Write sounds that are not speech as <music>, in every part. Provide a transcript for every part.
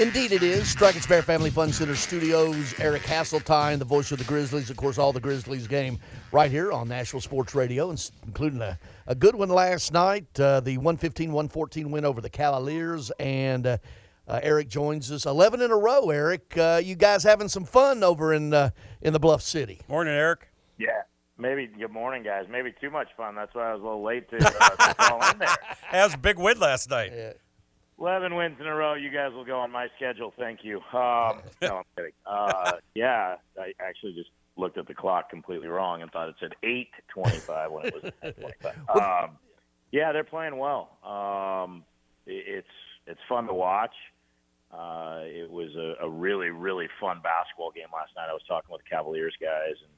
Indeed, it is. Strike and Spare Family Fun Center Studios. Eric Hasseltine, the voice of the Grizzlies. Of course, all the Grizzlies game right here on Nashville Sports Radio, including a, a good one last night, uh, the 115 114 win over the Cavaliers. And uh, uh, Eric joins us 11 in a row, Eric. Uh, you guys having some fun over in, uh, in the Bluff City. Morning, Eric. Yeah. Maybe good morning, guys. Maybe too much fun. That's why I was a little late to, uh, call in there. <laughs> That was a big win last night. Yeah. 11 wins in a row. You guys will go on my schedule. Thank you. Um, <laughs> no, I'm kidding. Uh, yeah, I actually just looked at the clock completely wrong and thought it said 8:25 when it was <laughs> 10:25. Um, yeah, they're playing well. Um, it, it's it's fun to watch. Uh, it was a, a really really fun basketball game last night. I was talking with the Cavaliers guys and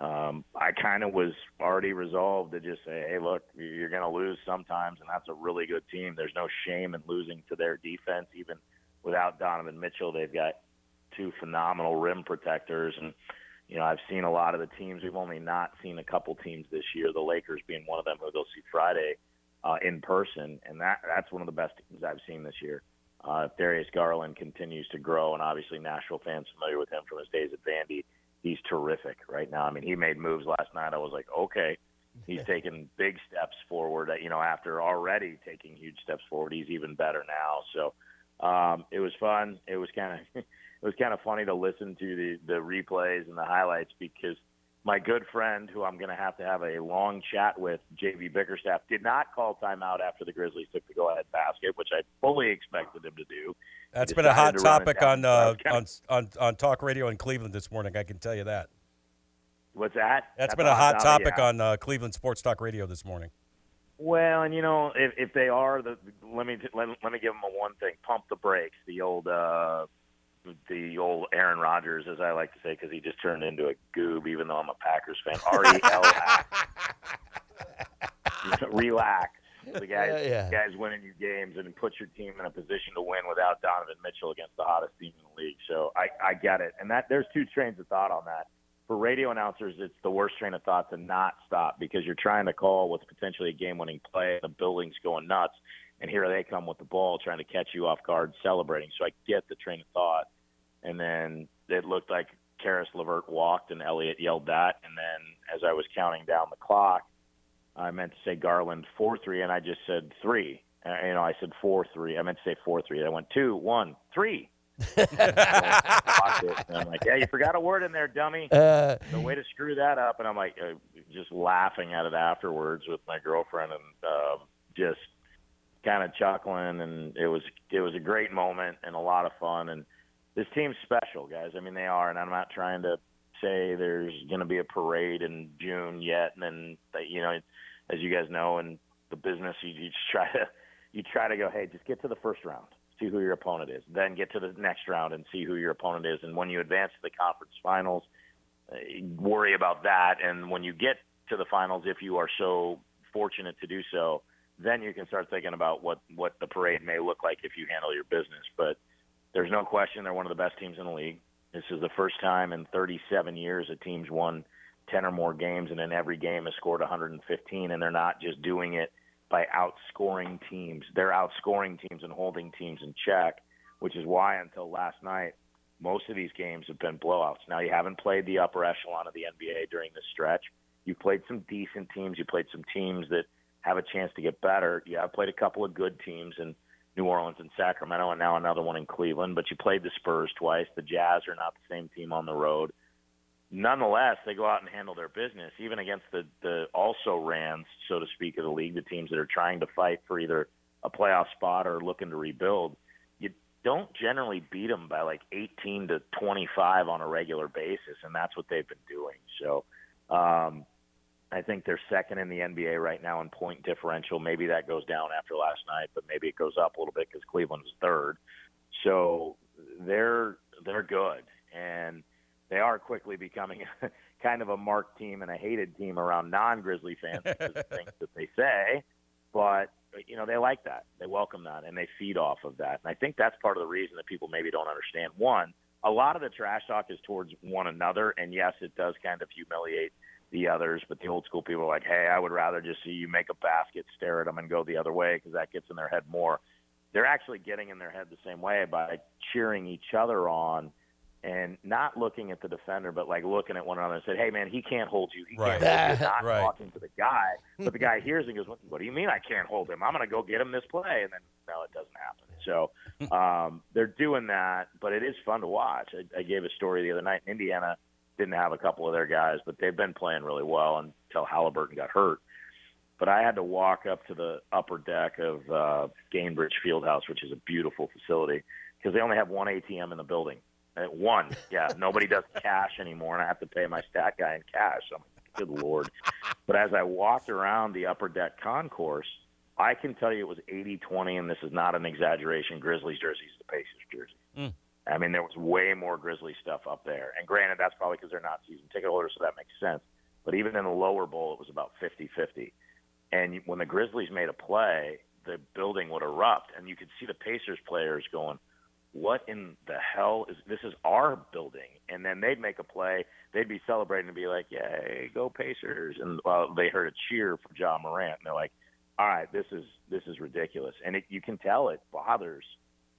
um, I kind of was already resolved to just say, hey, look, you're going to lose sometimes, and that's a really good team. There's no shame in losing to their defense, even without Donovan Mitchell. They've got two phenomenal rim protectors, and you know I've seen a lot of the teams. We've only not seen a couple teams this year. The Lakers being one of them, who they'll see Friday uh, in person, and that that's one of the best teams I've seen this year. Uh, Darius Garland continues to grow, and obviously Nashville fans familiar with him from his days at Vandy he's terrific right now. I mean, he made moves last night. I was like, okay, he's taking big steps forward. You know, after already taking huge steps forward, he's even better now. So um, it was fun. It was kind of <laughs> it was kind of funny to listen to the the replays and the highlights because my good friend, who I'm going to have to have a long chat with, JB Bickerstaff, did not call timeout after the Grizzlies took the go-ahead basket, which I fully expected him to do. That's been a hot topic on, uh, on on on talk radio in Cleveland this morning. I can tell you that. What's that? That's, That's been a hot topic yeah. on uh, Cleveland Sports Talk Radio this morning. Well, and you know, if if they are, the, let me let, let me give them a one thing: pump the brakes. The old uh, the old Aaron Rodgers, as I like to say, because he just turned into a goob. Even though I'm a Packers fan, <laughs> R E L <laughs> relax. The guys, yeah, yeah. guys winning you games and put your team in a position to win without Donovan Mitchell against the hottest team in the league. So I, I get it, and that there's two trains of thought on that. For radio announcers, it's the worst train of thought to not stop because you're trying to call what's potentially a game-winning play. The building's going nuts, and here they come with the ball trying to catch you off guard, celebrating. So I get the train of thought. And then it looked like Caris LeVert walked, and Elliott yelled that. And then as I was counting down the clock, I meant to say Garland four three, and I just said three. Uh, you know, I said four three. I meant to say four three. I went two one three. <laughs> and I'm like, yeah, you forgot a word in there, dummy. Uh, the way to screw that up. And I'm like, uh, just laughing at it afterwards with my girlfriend, and uh, just kind of chuckling, and it was it was a great moment and a lot of fun. And this team's special, guys. I mean, they are, and I'm not trying to say there's going to be a parade in June yet, and then you know, as you guys know, in the business, you, you just try to you try to go, hey, just get to the first round, see who your opponent is, then get to the next round and see who your opponent is, and when you advance to the conference finals, uh, worry about that, and when you get to the finals, if you are so fortunate to do so then you can start thinking about what what the parade may look like if you handle your business. But there's no question they're one of the best teams in the league. This is the first time in 37 years a team's won 10 or more games, and in every game has scored 115. And they're not just doing it by outscoring teams; they're outscoring teams and holding teams in check, which is why until last night. Most of these games have been blowouts. Now you haven't played the upper echelon of the NBA during this stretch. You've played some decent teams. You played some teams that have a chance to get better. Yeah, I've played a couple of good teams in New Orleans and Sacramento, and now another one in Cleveland. But you played the Spurs twice. The Jazz are not the same team on the road. Nonetheless, they go out and handle their business, even against the the also rans, so to speak, of the league, the teams that are trying to fight for either a playoff spot or looking to rebuild. You don't generally beat them by like 18 to 25 on a regular basis, and that's what they've been doing. So. Um, I think they're second in the NBA right now in point differential. Maybe that goes down after last night, but maybe it goes up a little bit because Cleveland's third. So they're they're good, and they are quickly becoming <laughs> kind of a marked team and a hated team around non-Grizzly fans because <laughs> of things that they say. But you know they like that, they welcome that, and they feed off of that. And I think that's part of the reason that people maybe don't understand. One, a lot of the trash talk is towards one another, and yes, it does kind of humiliate the others, but the old school people are like, hey, I would rather just see you make a basket, stare at them, and go the other way because that gets in their head more. They're actually getting in their head the same way by cheering each other on and not looking at the defender, but like looking at one another and said, "Hey, man, he can't hold you. He right. can't hold you." <laughs> Not right. talking to the guy, but the guy <laughs> hears and goes, "What, what do you mean I can't hold him? I'm going to go get him this play." And then no, it doesn't happen. So <laughs> um, they're doing that, but it is fun to watch. I, I gave a story the other night. in Indiana didn't have a couple of their guys, but they've been playing really well until Halliburton got hurt. But I had to walk up to the upper deck of uh, Gainbridge Fieldhouse, which is a beautiful facility, because they only have one ATM in the building uh, one, yeah. <laughs> Nobody does cash anymore, and I have to pay my stat guy in cash. I'm like, good lord. <laughs> But as I walked around the upper deck concourse, I can tell you it was 80-20, and this is not an exaggeration. Grizzlies jerseys, the Pacers jersey. Mm. I mean, there was way more Grizzly stuff up there. And granted, that's probably because they're not season ticket holders, so that makes sense. But even in the lower bowl, it was about 50-50. And when the Grizzlies made a play, the building would erupt, and you could see the Pacers players going – what in the hell is this is our building and then they'd make a play they'd be celebrating and be like yay go pacers and well they heard a cheer for Ja Morant and they're like all right this is this is ridiculous and it, you can tell it bothers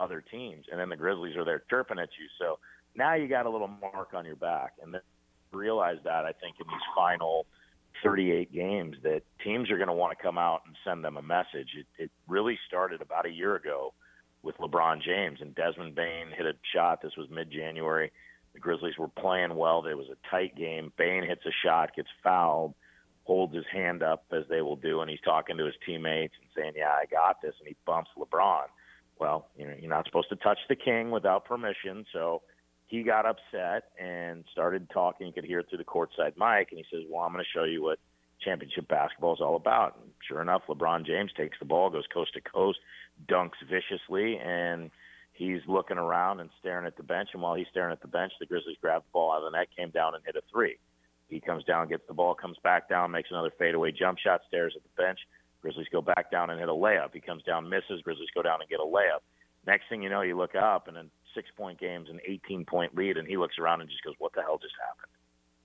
other teams and then the grizzlies are there chirping at you so now you got a little mark on your back and then realize that i think in these final 38 games that teams are going to want to come out and send them a message it, it really started about a year ago with LeBron James and Desmond Bane hit a shot. This was mid-January. The Grizzlies were playing well. There was a tight game. Bane hits a shot, gets fouled, holds his hand up as they will do, and he's talking to his teammates and saying, "Yeah, I got this," and he bumps LeBron. Well, you know, you're not supposed to touch the king without permission, so he got upset and started talking. You could hear it through the courtside mic, and he says, "Well, I'm going to show you what championship basketball is all about." And sure enough, LeBron James takes the ball, goes coast to coast, dunks viciously, and he's looking around and staring at the bench. And while he's staring at the bench, the Grizzlies grab the ball out of the net, came down and hit a three. He comes down, gets the ball, comes back down, makes another fadeaway jump shot, stares at the bench. Grizzlies go back down and hit a layup. He comes down, misses. Grizzlies go down and get a layup. Next thing you know, you look up and in six point games, an 18 point lead, and he looks around and just goes, "What the hell just happened?"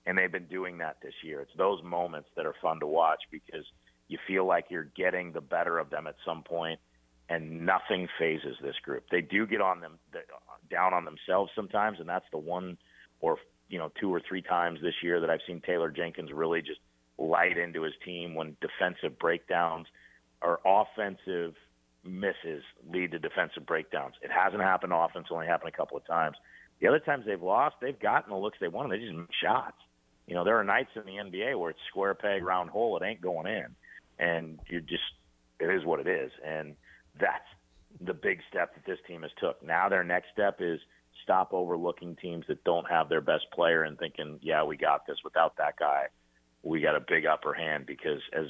And they've been doing that this year. It's those moments that are fun to watch because you feel like you're getting the better of them at some point, and nothing phases this group. They do get on them down on themselves sometimes, and that's the one or you know two or three times this year that I've seen Taylor Jenkins really just light into his team when defensive breakdowns or offensive misses lead to defensive breakdowns. It hasn't happened often; it's only happened a couple of times. The other times they've lost, they've gotten the looks they wanted. They just make shots. You know, there are nights in the NBA where it's square peg, round hole. It ain't going in, and you just it is what it is. And that's the big step that this team has took. Now their next step is stop overlooking teams that don't have their best player and thinking, yeah, we got this. Without that guy, we got a big upper hand because as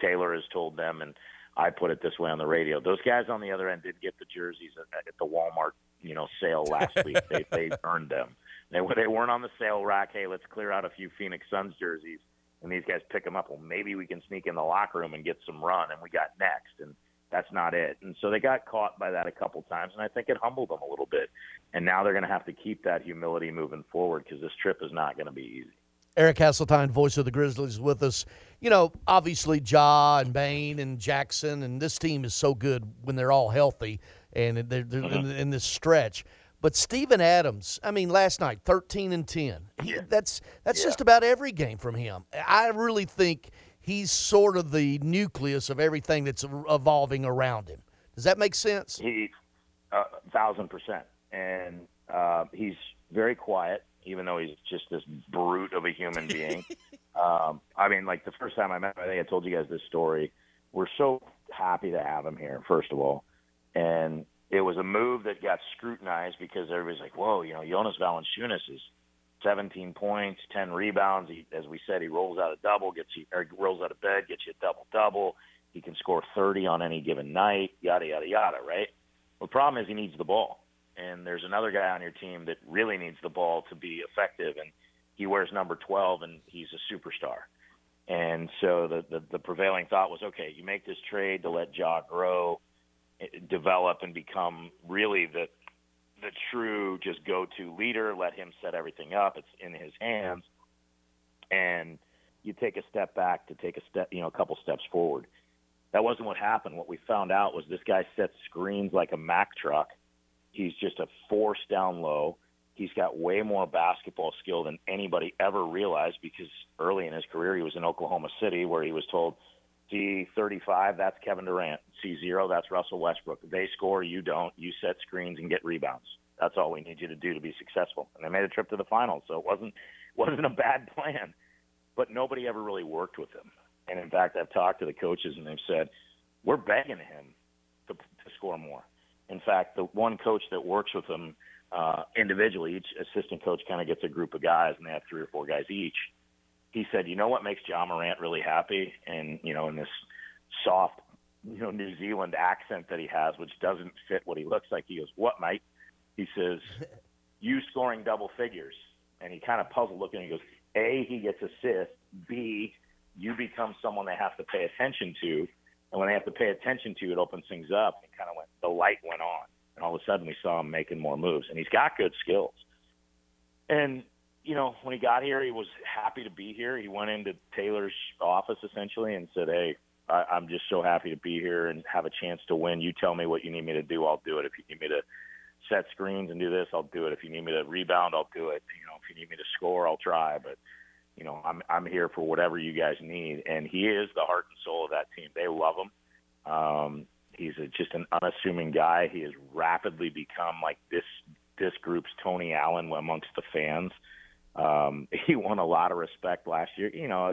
Taylor has told them, and I put it this way on the radio, those guys on the other end did get the jerseys at, at the Walmart, you know, sale last <laughs> week. they they earned them. They were they weren't on the sale rack. Hey, let's clear out a few Phoenix Suns jerseys, and these guys pick them up. Well, maybe we can sneak in the locker room and get some run, and we got next. And that's not it. And so they got caught by that a couple times, and I think it humbled them a little bit. And now they're going to have to keep that humility moving forward because this trip is not going to be easy. Eric Hasseltine, voice of the Grizzlies, with us. You know, obviously, Ja and Bane and Jackson, and this team is so good when they're all healthy and they're, they're mm-hmm. in, in, this stretch. But Steven Adams, I mean, last night, 13 and 10. He, yeah. That's that's yeah. just about every game from him. I really think he's sort of the nucleus of everything that's evolving around him. Does that make sense? He, a uh, thousand percent, and uh, he's very quiet, even though he's just this brute of a human <laughs> being. um, I mean, like the first time I met him, I think I told you guys this story. We're so happy to have him here, first of all, and it was a move that got scrutinized because everybody's like, "Whoa, you know, Jonas Valanciunas is 17 points, 10 rebounds. He, as we said, he rolls out a double, gets you, or rolls out of bed, gets you a double double. He can score 30 on any given night. Yada yada yada. Right. Well, the problem is he needs the ball, and there's another guy on your team that really needs the ball to be effective, and he wears number 12, and he's a superstar. And so the, the, the prevailing thought was, okay, you make this trade to let Ja grow, eh, develop, and become really the the true just go to leader, let him set everything up. It's in his hands. And you take a step back to take a step, you know, a couple steps forward. That wasn't what happened. What we found out was this guy sets screens like a Mack truck. He's just a force down low. He's got way more basketball skill than anybody ever realized because early in his career he was in Oklahoma City where he was told, see 35, that's Kevin Durant. See zero, that's Russell Westbrook. They score, you don't. You set screens and get rebounds. That's all we need you to do to be successful. And they made a trip to the finals, so it wasn't <laughs> wasn't a bad plan. But nobody ever really worked with him. And in fact, I've talked to the coaches and they've said, we're begging him to, to score more. In fact, the one coach that works with him uh, individually, each assistant coach kind of gets a group of guys, and they have three or four guys each. He said, "You know what makes Ja Morant really happy, and you know, in this soft, you know, New Zealand accent that he has, which doesn't fit what he looks like." He goes, "What, mate?" He says, <laughs> "You scoring double figures." And he kind of puzzled looking. He goes, "A, he gets assists. B, you become someone they have to pay attention to, and when they have to pay attention to, it opens things up." And kind of the light went on and all of a sudden we saw him making more moves. And he's got good skills. And you know, when he got here, he was happy to be here. He went into Taylor's office essentially and said, "Hey, I, I'm just so happy to be here and have a chance to win. You tell me what you need me to do, I'll do it. If you need me to set screens and do this, I'll do it. If you need me to rebound, I'll do it. You know, if you need me to score, I'll try. But you know, I'm I'm here for whatever you guys need. And he is the heart and soul of that team. They love him. Um, He's a, just an unassuming guy. He has rapidly become like this this group's Tony Allen amongst the fans. Um, <laughs> he won a lot of respect last year. You know,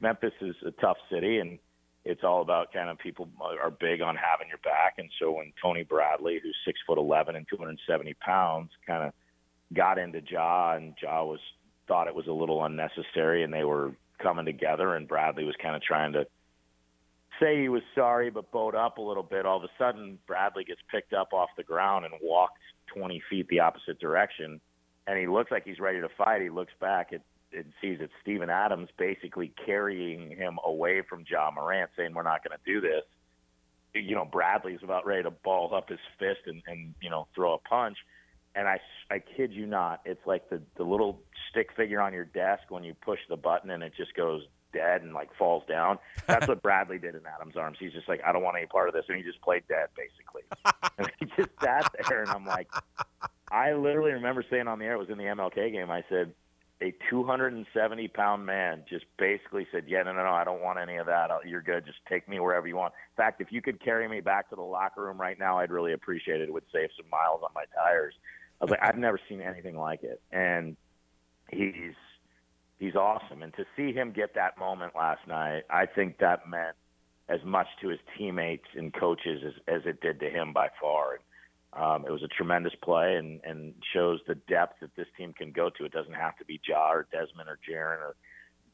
Memphis is a tough city, and it's all about kind of people are big on having your back. And so when Tony Bradley, who's six foot eleven and 270 pounds, kind of got into Ja, and Ja was thought it was a little unnecessary, and they were coming together, and Bradley was kind of trying to say he was sorry but bowed up a little bit, all of a sudden Bradley gets picked up off the ground and walked 20 feet the opposite direction, and he looks like he's ready to fight. He looks back at and sees it's Steven Adams basically carrying him away from Ja Morant, saying, "We're not going to do this." You know, Bradley's about ready to ball up his fist and and you know throw a punch. And I, I kid you not, it's like the the little stick figure on your desk when you push the button and it just goes dead and like falls down. That's what <laughs> Bradley did in Adams' arms. He's just like, I don't want any part of this, and he just played dead basically. <laughs> and he just sat there, and I'm like, I literally remember saying on the air, it was in the MLK game. I said, a 270 pound man just basically said, "Yeah, no, no, no, I don't want any of that. You're good. Just take me wherever you want." In fact, if you could carry me back to the locker room right now, I'd really appreciate it. It would save some miles on my tires. I was like, I've never seen anything like it, and he's he's awesome. And to see him get that moment last night, I think that meant as much to his teammates and coaches as, as it did to him by far. Um, it was a tremendous play and, and shows the depth that this team can go to. It doesn't have to be Ja or Desmond or Jaren or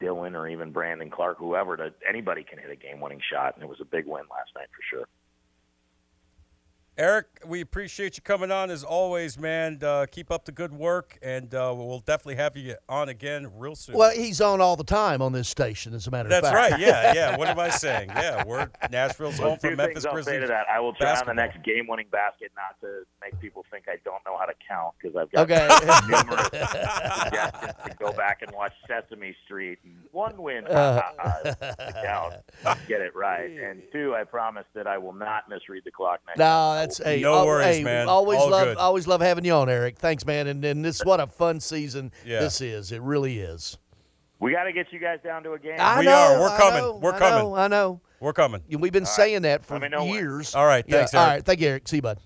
Dillon or even Brandon Clarke, whoever. To, anybody can hit a game-winning shot, and it was a big win last night for sure. Eric, we appreciate you coming on as always, man. Uh, keep up the good work, and uh, we'll definitely have you on again real soon. Well, he's on all the time on this station, as a matter That's of fact. That's right. Yeah, <laughs> yeah. What am I saying? Yeah, we're Nashville's home for Memphis I'll Grizzlies. Say to that. I will try basketball. on the next game-winning basket not to make people think I don't know how to count because I've got okay. numerous <laughs> suggestions to go back and watch Sesame Street. And one win, uh, count, get it right, <laughs> and two, I promise that I will not misread the clock next. No, time. That's a no worries, hey, man. Always All love, good. always love having you on, Eric. Thanks, man. And, and this, what a fun season Yeah. this is. It really is. We got to get you guys down to a game. I We know, are. We're I coming. know, We're I coming. know, I know. We're coming. We've been saying that for Let me know when. years. All right. Thanks, All Eric. right. Thank you, Eric. See you, bud.